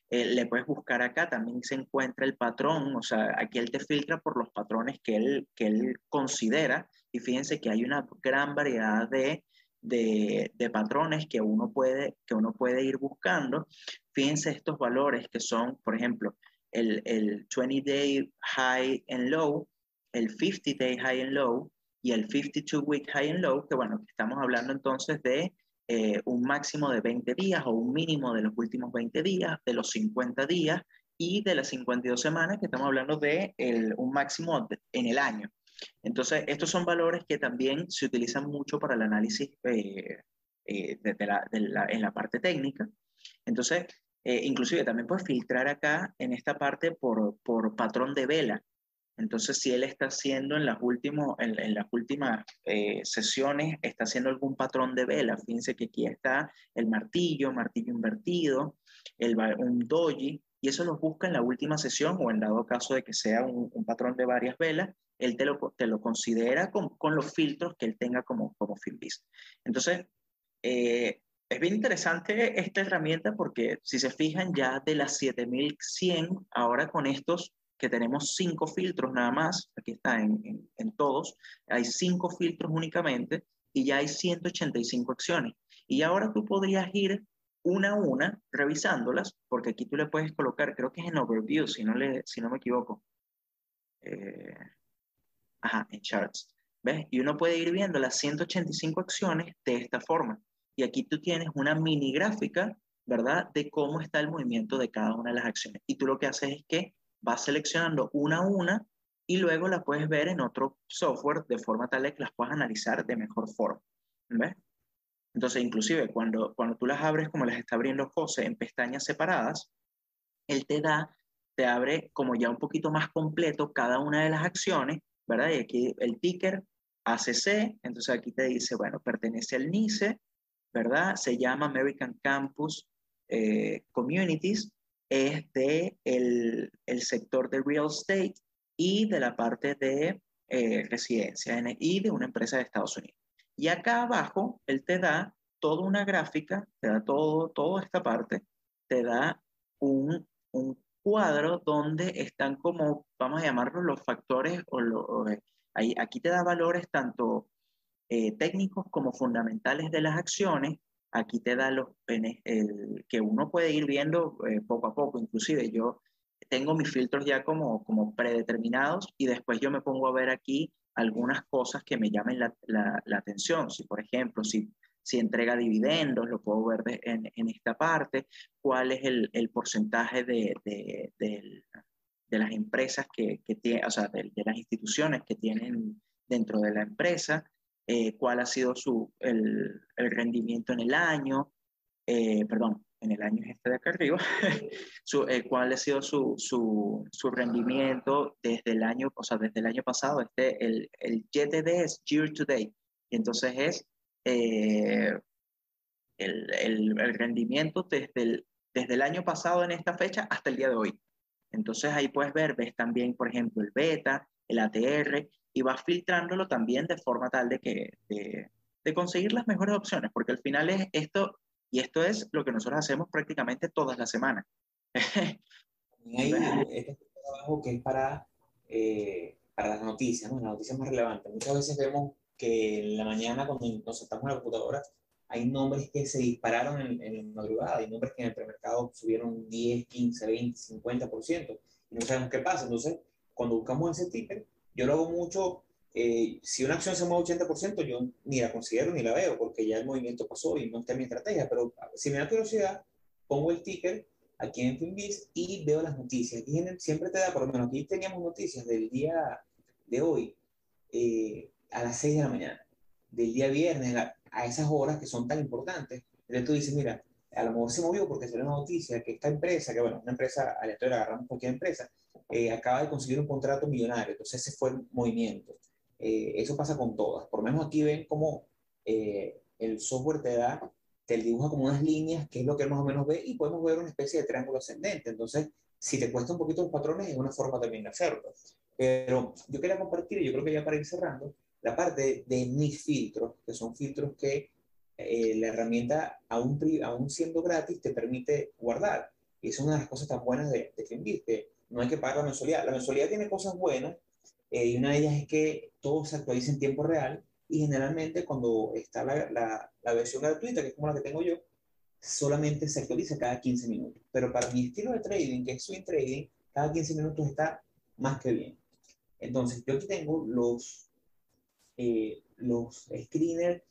Eh, le puedes buscar acá, también se encuentra el patrón, o sea, aquí él te filtra por los patrones que él, que él considera y fíjense que hay una gran variedad de, de, patrones que uno, puede, que uno puede ir buscando. Fíjense estos valores que son, por ejemplo, el, el 20-day high and low, el 50-day high and low y el 52-week high and low, que bueno, estamos hablando entonces de eh, un máximo de 20 días o un mínimo de los últimos 20 días, de los 50 días y de las 52 semanas, que estamos hablando de el, un máximo en el año. Entonces, estos son valores que también se utilizan mucho para el análisis eh, eh, la, en la parte técnica. Entonces, inclusive también puedes filtrar acá en esta parte por, por patrón de vela. Entonces, si él está haciendo en las, últimos, en, las últimas eh, sesiones, está haciendo algún patrón de vela, fíjense que aquí está el martillo, martillo invertido, el, un doji, y eso lo busca en la última sesión o en dado caso de que sea un, patrón de varias velas, él te lo, te lo considera con, con, los filtros que él tenga como, como Finbis. Entonces, eh, es bien interesante esta herramienta porque si se fijan ya de las 7100, ahora con estos que tenemos cinco filtros nada más, aquí está en, en, todos, hay cinco filtros únicamente y ya hay 185 acciones. Y ahora tú podrías ir una a una revisándolas, porque aquí tú le puedes colocar, creo que es en Overview, si no, le, si no me equivoco. Eh, ajá, en Charts. ¿Ves? Y uno puede ir viendo las 185 acciones de esta forma. Y aquí tú tienes una mini gráfica, ¿verdad? De cómo está el movimiento de cada una de las acciones. Y tú lo que haces es que vas seleccionando una a una y luego la puedes ver en otro software de forma tal que las puedas analizar de mejor forma. ¿Ves? Entonces, inclusive cuando, cuando tú las abres como las está abriendo José en pestañas separadas, él te da, te abre como ya un poquito más completo cada una de las acciones, ¿verdad? Y aquí el ticker ACC, entonces aquí te dice, bueno, pertenece al NICE, ¿verdad? Se llama American Campus eh, Communities es de el, el, sector de real estate y de la parte de eh, residencia y de una empresa de Estados Unidos. Y acá abajo, él te da toda una gráfica, te da todo, toda esta parte, te da un, un cuadro donde están como, vamos a llamarlo, los factores, o, eh, ahí, aquí te da valores tanto eh, técnicos como fundamentales de las acciones aquí te da los que uno puede ir viendo eh, poco a poco. Inclusive yo tengo mis filtros ya como, como predeterminados y después yo me pongo a ver aquí algunas cosas que me llamen la, la, atención. Si, por ejemplo, si, si entrega dividendos, lo puedo ver en, en, esta parte, cuál es el, el porcentaje de, de, de, de, las empresas que, que tienen, o sea, de, las instituciones que tienen dentro de la empresa, eh, cuál ha sido su, el, el, rendimiento en el año, eh, perdón, en el año este de acá arriba, su, eh, cuál ha sido su, su, su, rendimiento desde el año, o sea, desde el año pasado, este, el, el YTD es year to date, y entonces es el, el, el, rendimiento desde el, desde el año pasado en esta fecha hasta el día de hoy. Entonces ahí puedes ver, ves también, por ejemplo, el beta, el ATR, y vas filtrándolo también de forma tal de que de, de, conseguir las mejores opciones, porque al final es esto, y esto es lo que nosotros hacemos prácticamente todas las semanas. Hay este trabajo que es para, eh, para las noticias, ¿no? las noticias más relevantes. Muchas veces vemos que en la mañana cuando nos sentamos en la computadora hay nombres que se dispararon en, en la madrugada, hay nombres que en el premercado subieron 10, 15, 20, 50%, y no sabemos qué pasa. Entonces, cuando buscamos ese ticket, yo lo hago mucho, eh, si una acción se mueve 80%, yo ni la considero ni la veo, porque ya el movimiento pasó y no está en mi estrategia, pero si me da curiosidad, pongo el ticker aquí en Finbiz y veo las noticias. Y siempre te da, por lo menos aquí teníamos noticias del día de hoy eh, a las 6 de la mañana, del día viernes a esas horas que son tan importantes. Entonces tú dices, mira, a lo mejor se movió porque salió una noticia que esta empresa, que bueno, una empresa aleatoria, agarramos cualquier empresa, eh, acaba de conseguir un contrato millonario, entonces ese fue el movimiento. Eh, eso pasa con todas, por lo menos aquí ven cómo eh, el software te da te dibuja como unas líneas, que es lo que más o menos ve, y podemos ver una especie de triángulo ascendente. Entonces, si te cuesta un poquito los patrones, es una forma también de hacerlo. Pero yo quería compartir, yo creo que ya para ir cerrando, la parte de mis filtros, que son filtros que eh, la herramienta, aún, aún siendo gratis, te permite guardar. Y es una de las cosas tan buenas de, de que no hay que pagar la mensualidad. La mensualidad tiene cosas buenas, eh, y una de ellas es que todo se actualiza en tiempo real, y generalmente cuando está la, la, la, versión gratuita, que es como la que tengo yo, solamente se actualiza cada 15 minutos. Pero para mi estilo de trading, que es swing trading, cada 15 minutos está más que bien. Entonces, yo aquí tengo los, eh, los screeners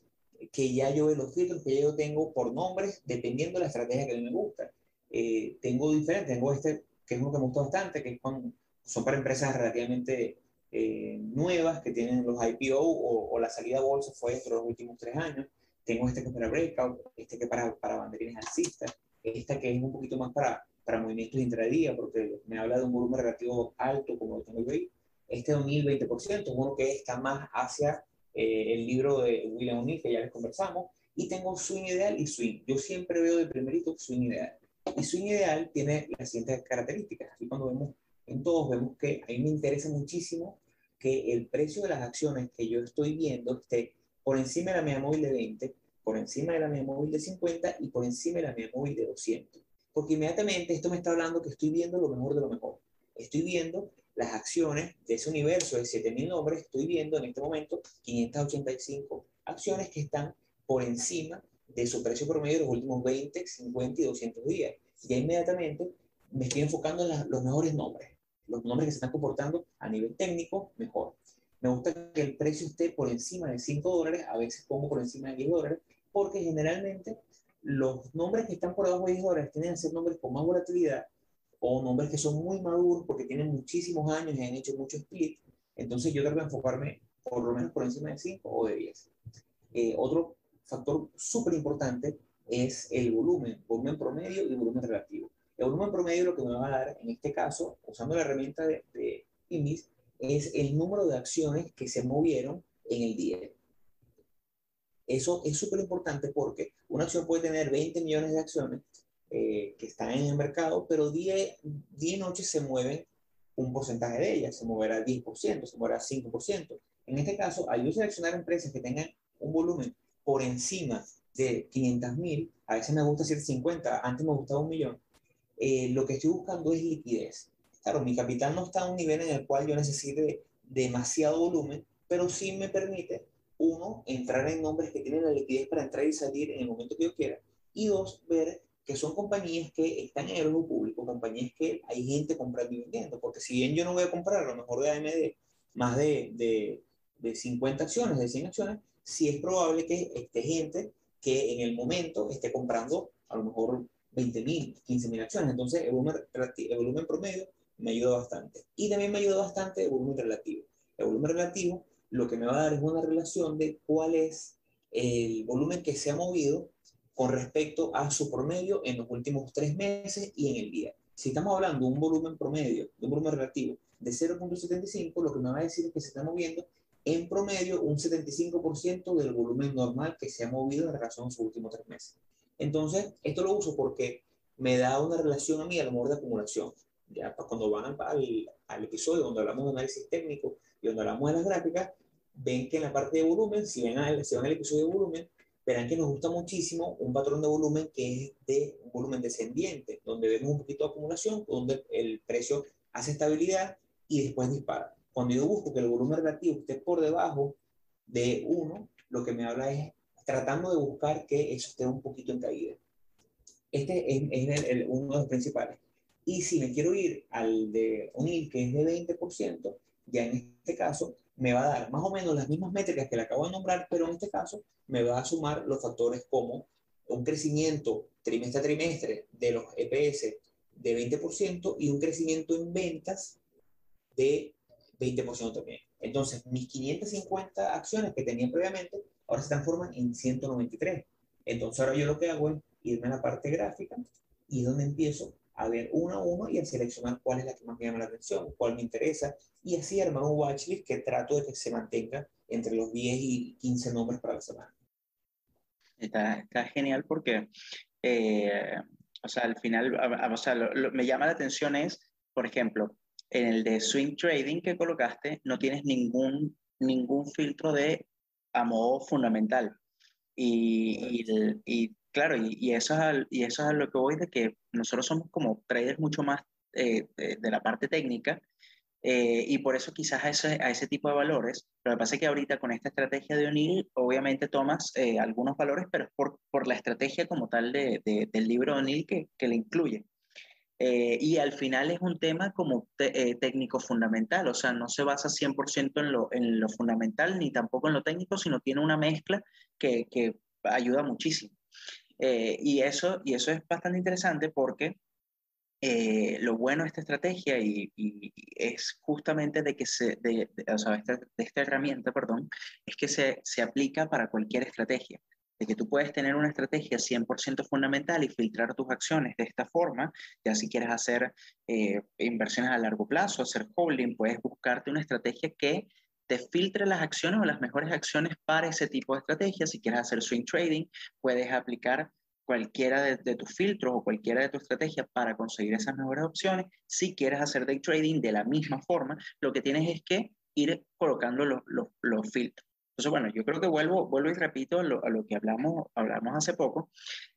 que ya yo, los filtros que yo tengo por nombres, dependiendo de la estrategia que a mí me gusta. Eh, tengo diferentes, tengo este, que es uno que me gusta bastante, que es con, son para empresas relativamente eh, nuevas que tienen los IPO o, la salida a bolsa fue dentro de los últimos tres años. Tengo este que es para breakout, este que es para, para banderines alcistas, esta que es un poquito más para, para movimientos intradía, porque me habla de un volumen relativo alto, como lo tengo ahí. Este de un 20% es uno que está más hacia eh, el libro de William O'Neill, que ya les conversamos. Y tengo swing ideal y swing. Yo siempre veo de primerito swing ideal. Y swing ideal tiene las siguientes características. Aquí cuando vemos en todos, vemos que a mí me interesa muchísimo que el precio de las acciones que yo estoy viendo esté por encima de la media móvil de 20, por encima de la media móvil de 50 y por encima de la media móvil de 200. Porque inmediatamente esto me está hablando que estoy viendo lo mejor de lo mejor. Estoy viendo las acciones de ese universo de 7.000 nombres, estoy viendo en este momento 585 acciones que están por encima de su precio promedio de los últimos 20, 50 y 200 días. Y inmediatamente me estoy enfocando en los mejores nombres los nombres que se están comportando a nivel técnico mejor. Me gusta que el precio esté por encima de 5 dólares, a veces pongo por encima de 10 dólares, porque generalmente los nombres que están por debajo de 10 dólares tienen que ser nombres con más volatilidad o nombres que son muy maduros porque tienen muchísimos años y han hecho mucho split. Entonces yo trato de enfocarme por lo menos por encima de 5 o de 10. Eh, otro factor súper importante es el volumen, volumen promedio y volumen relativo. El volumen promedio lo que me va a dar, en este caso, usando la herramienta de, de es el número de acciones que se movieron en el día. Eso es súper importante porque una acción puede tener 20 millones de acciones eh, que están en el mercado, pero día, día y noche se mueven un porcentaje de ellas, se moverá 10%, se moverá 5%. En este caso, al yo seleccionar empresas que tengan un volumen por encima de 500 mil, a veces me gusta decir 50, antes me gustaba un millón, eh, lo que estoy buscando es liquidez. Claro, mi capital no está a un nivel en el cual yo necesite demasiado volumen, pero sí me permite, uno, entrar en nombres que tienen la liquidez para entrar y salir en el momento que yo quiera, y dos, ver que son compañías que están en el ojo público, compañías que hay gente comprando y vendiendo, porque si bien yo no voy a comprar a lo mejor de AMD más de, de, de 50 acciones, de 100 acciones, sí es probable que esté gente que en el momento esté comprando a lo mejor 20.000, 15.000 acciones. Entonces, el volumen, el volumen promedio me ayuda bastante. Y también me ayuda bastante el volumen relativo. El volumen relativo lo que me va a dar es una relación de cuál es el volumen que se ha movido con respecto a su promedio en los últimos tres meses y en el día. Si estamos hablando de un volumen promedio, de un volumen relativo de 0.75, lo que me va a decir es que se está moviendo en promedio un 75% del volumen normal que se ha movido en relación a sus últimos tres meses. Entonces, esto lo uso porque me da una relación a mí a lo mejor de acumulación. Ya pues, cuando van al, al, episodio donde hablamos de análisis técnico y donde hablamos de las gráficas, ven que en la parte de volumen, si ven al, si van al episodio de volumen, verán que nos gusta muchísimo un patrón de volumen que es de un volumen descendiente, donde vemos un poquito de acumulación, donde el precio hace estabilidad y después dispara. Cuando yo busco que el volumen relativo esté por debajo de 1, lo que me habla es tratando de buscar que eso esté un poquito en caída. Este es, el, uno de los principales. Y si me quiero ir al de unir, que es de 20%, ya en este caso me va a dar más o menos las mismas métricas que le acabo de nombrar, pero en este caso me va a sumar los factores como un crecimiento trimestre a trimestre de los EPS de 20% y un crecimiento en ventas de 20% también. Entonces, mis 550 acciones que tenía previamente ahora se transforman en 193. Entonces ahora yo lo que hago es irme a la parte gráfica y donde empiezo a ver uno a uno y a seleccionar cuál es la que más me llama la atención, cuál me interesa, y así armar un watchlist que trato de que se mantenga entre los 10 y 15 nombres para la semana. está, está genial porque, eh, o sea, al final, o sea, me llama la atención es, por ejemplo, en el de swing trading que colocaste, no tienes ningún, ningún filtro de a modo fundamental. Y, y, claro, y, eso es y eso es a lo que voy de que nosotros somos como traders mucho más eh, de, la parte técnica eh, y por eso quizás a ese, tipo de valores, lo que pasa es que ahorita con esta estrategia de O'Neill, obviamente tomas eh, algunos valores, pero es por, la estrategia como tal de, del libro de O'Neill que, le incluye. y al final es un tema como técnico fundamental, o sea, no se basa 100% en lo, en lo fundamental ni tampoco en lo técnico, sino tiene una mezcla que ayuda muchísimo. Y, eso, y eso es bastante interesante porque eh, lo bueno de esta estrategia y, es justamente de que se, de, o sea, esta, de esta herramienta, perdón, es que se, se aplica para cualquier estrategia. De que tú puedes tener una estrategia 100% fundamental y filtrar tus acciones de esta forma, ya si quieres hacer eh, inversiones a largo plazo, hacer holding, puedes buscarte una estrategia que te filtre las acciones o las mejores acciones para ese tipo de estrategia. Si quieres hacer swing trading, puedes aplicar cualquiera de, tus filtros o cualquiera de tus estrategias para conseguir esas mejores opciones. Si quieres hacer day trading de la misma forma, lo que tienes es que ir colocando los, los, los filtros. Entonces, bueno, yo creo que vuelvo, vuelvo y repito a lo, que hablamos, hablamos hace poco.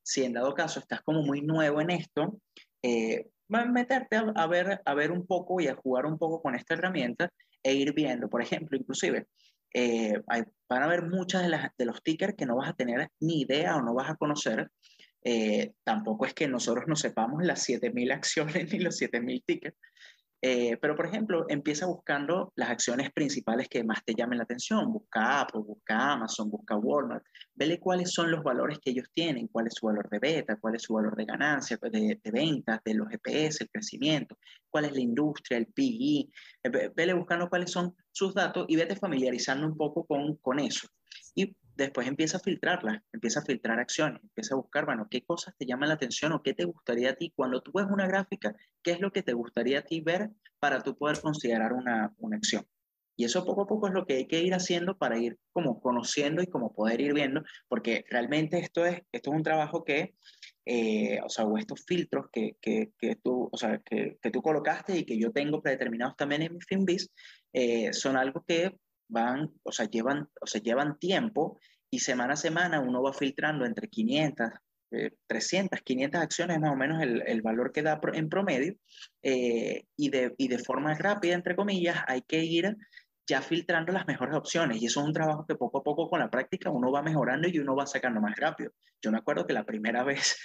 Si en dado caso estás como muy nuevo en esto, eh, meterte a, ver, a ver un poco y a jugar un poco con esta herramienta e ir viendo, por ejemplo, inclusive, eh, van a haber muchas de, las, de los tickers que no vas a tener ni idea o no vas a conocer. Eh, tampoco es que nosotros no sepamos las 7.000 acciones ni los 7.000 tickets, eh, pero, por ejemplo, empieza buscando las acciones principales que más te llamen la atención. Busca Apple, busca Amazon, busca Walmart. Vele cuáles son los valores que ellos tienen, cuál es su valor de beta, cuál es su valor de ganancia, de, ventas, de los GPS, el crecimiento, cuál es la industria, el PI. E. Vele buscando cuáles son sus datos y vete familiarizando un poco con, con eso. Y después empieza a filtrarlas, empieza a filtrar acciones, empieza a buscar, bueno, qué cosas te llaman la atención o qué te gustaría a ti. Cuando tú ves una gráfica, ¿qué es lo que te gustaría a ti ver para tú poder considerar una, una acción? Y eso poco a poco es lo que hay que ir haciendo para ir como conociendo y como poder ir viendo, porque realmente esto es, esto es un trabajo que, eh, o sea, o estos filtros que, que, que tú, o sea, que, que, tú colocaste y que yo tengo predeterminados también en mi FinBiz, eh, son algo que van, o sea, llevan, o sea, llevan tiempo y semana a semana uno va filtrando entre 500, 300, 500 acciones más o menos el, el valor que da en promedio eh, y, de, y de forma rápida, entre comillas, hay que ir ya filtrando las mejores opciones y eso es un trabajo que poco a poco con la práctica uno va mejorando y uno va sacando más rápido. Yo me acuerdo que la primera vez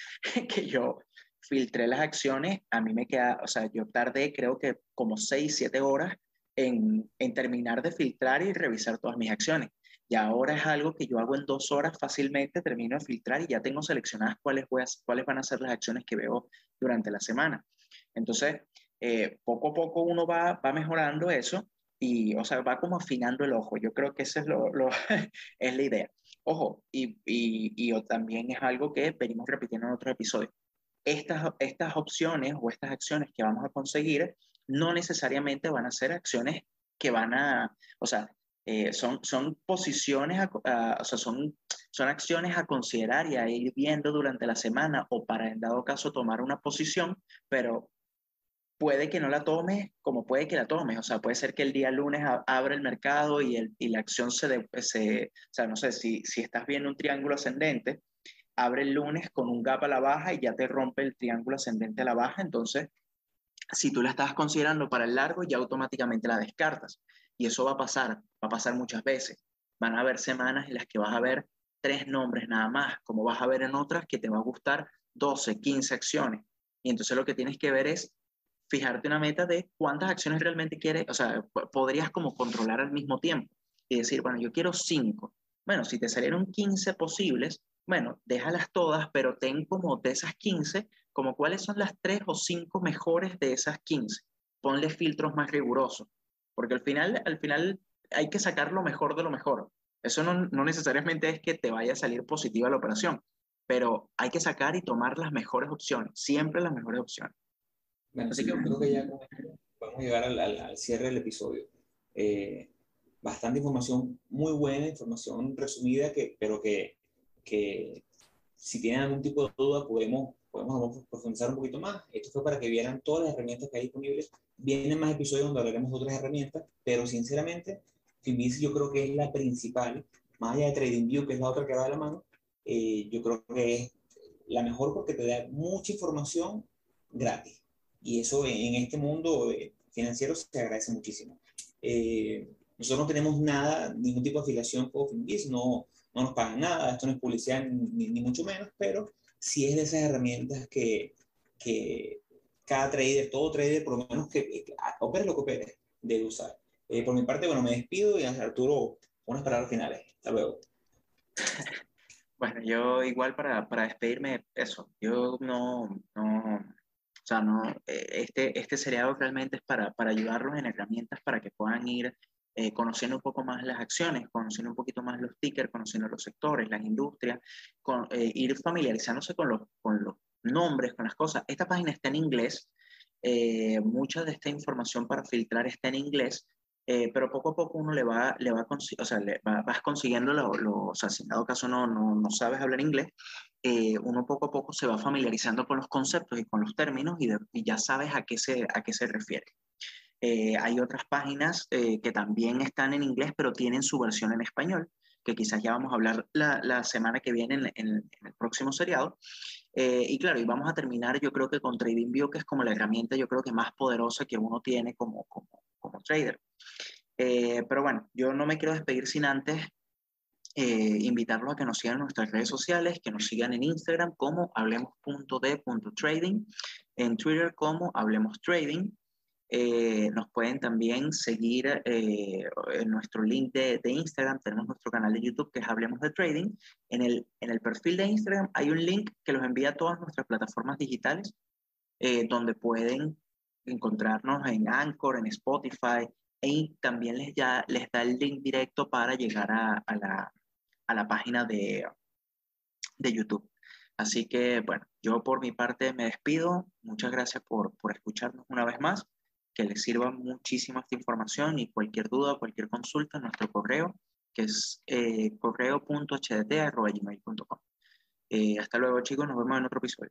que yo filtré las acciones, a mí me queda, o sea, yo tardé creo que como 6, 7 horas en, en, terminar de filtrar y revisar todas mis acciones. Y ahora es algo que yo hago en dos horas fácilmente, termino de filtrar y ya tengo seleccionadas cuáles, voy a, cuáles van a ser las acciones que veo durante la semana. Entonces, eh, poco a poco uno va, va mejorando eso y, o sea, va como afinando el ojo. Yo creo que esa es, lo, lo es la idea. Ojo, y, y, y, también es algo que venimos repitiendo en otros episodios. Estas, estas opciones o estas acciones que vamos a conseguir no necesariamente van a ser acciones que van a, o sea, eh, son, son posiciones, o sea, son, son acciones a considerar y a ir viendo durante la semana o para en dado caso tomar una posición, pero puede que no la tomes como puede que la tomes. O sea, puede ser que el día lunes abra el mercado y, el, y la acción se, se, o sea, no sé, si, si estás viendo un triángulo ascendente, abre el lunes con un gap a la baja y ya te rompe el triángulo ascendente a la baja, entonces si tú la estás considerando para el largo, ya automáticamente la descartas. Y eso va a pasar, va a pasar muchas veces. Van a haber semanas en las que vas a ver tres nombres nada más, como vas a ver en otras que te va a gustar 12, 15 acciones. Y entonces lo que tienes que ver es fijarte una meta de cuántas acciones realmente quieres, o sea, podrías como controlar al mismo tiempo y decir, bueno, yo quiero 5. Bueno, si te salieron 15 posibles, bueno, déjalas todas, pero ten como de esas 15, como cuáles son las tres o cinco mejores de esas 15. Ponle filtros más rigurosos, porque al final, al final hay que sacar lo mejor de lo mejor. Eso no, no necesariamente es que te vaya a salir positiva la operación, pero hay que sacar y tomar las mejores opciones, siempre las mejores opciones. Bueno, así que creo que ya vamos a llegar al, al, cierre del episodio. Eh, bastante información muy buena, información resumida, que, pero que, que si tienen algún tipo de duda, podemos, podemos profundizar un poquito más. Esto fue para que vieran todas las herramientas que hay disponibles. Vienen más episodios donde hablaremos de otras herramientas, pero sinceramente, Finbiz yo creo que es la principal, más allá de TradingView, que es la otra que va de la mano, eh, yo creo que es la mejor porque te da mucha información gratis. Y eso en este mundo eh, financiero se agradece muchísimo. Eh, nosotros no tenemos nada, ningún tipo de afiliación con Finbiz, no, no nos pagan nada, esto no es publicidad ni, ni, mucho menos, pero sí es de esas herramientas que, que cada trader, todo trader, por lo menos que, que opere lo que opere, debe usar. Eh, por mi parte, bueno, me despido y Arturo, unas palabras finales. Hasta luego. Bueno, yo igual para, para despedirme, eso, yo no, no, o sea, no, eh, este, este seriado realmente es para, para ayudarlos en herramientas para que puedan ir eh, conociendo un poco más las acciones, conociendo un poquito más los tickers, conociendo los sectores, las industrias, eh, ir familiarizándose con los, con los nombres, con las cosas. Esta página está en inglés, eh, mucha de esta información para filtrar está en inglés, pero poco a poco uno le va, le va, o sea, vas consiguiendo, los, o sea, si en dado caso no, no, no sabes hablar inglés, uno poco a poco se va familiarizando con los conceptos y con los términos y, y ya sabes a qué se, a qué se refiere. Eh, hay otras páginas eh, que también están en inglés, pero tienen su versión en español, que quizás ya vamos a hablar la, la semana que viene en, en, el próximo seriado. Eh, y claro, y vamos a terminar yo creo que con TradingView, que es como la herramienta yo creo que más poderosa que uno tiene como, como, como trader. pero bueno, yo no me quiero despedir sin antes invitarlos a que nos sigan en nuestras redes sociales, que nos sigan en Instagram como hablemos.d.trading, en Twitter como hablemos trading, eh, nos pueden también seguir eh, en nuestro link de, de, Instagram, tenemos nuestro canal de YouTube que es Hablemos de Trading. En el, en el perfil de Instagram hay un link que los envía a todas nuestras plataformas digitales, eh, donde pueden encontrarnos en Anchor, en Spotify, y también les, ya, les da el link directo para llegar a, a, la, a la, página de, de YouTube. Así que, bueno, yo por mi parte me despido. Muchas gracias por, por escucharnos una vez más que les sirva muchísimo esta información y cualquier duda, cualquier consulta, nuestro correo, que es eh. Eh, hasta luego chicos, nos vemos en otro episodio.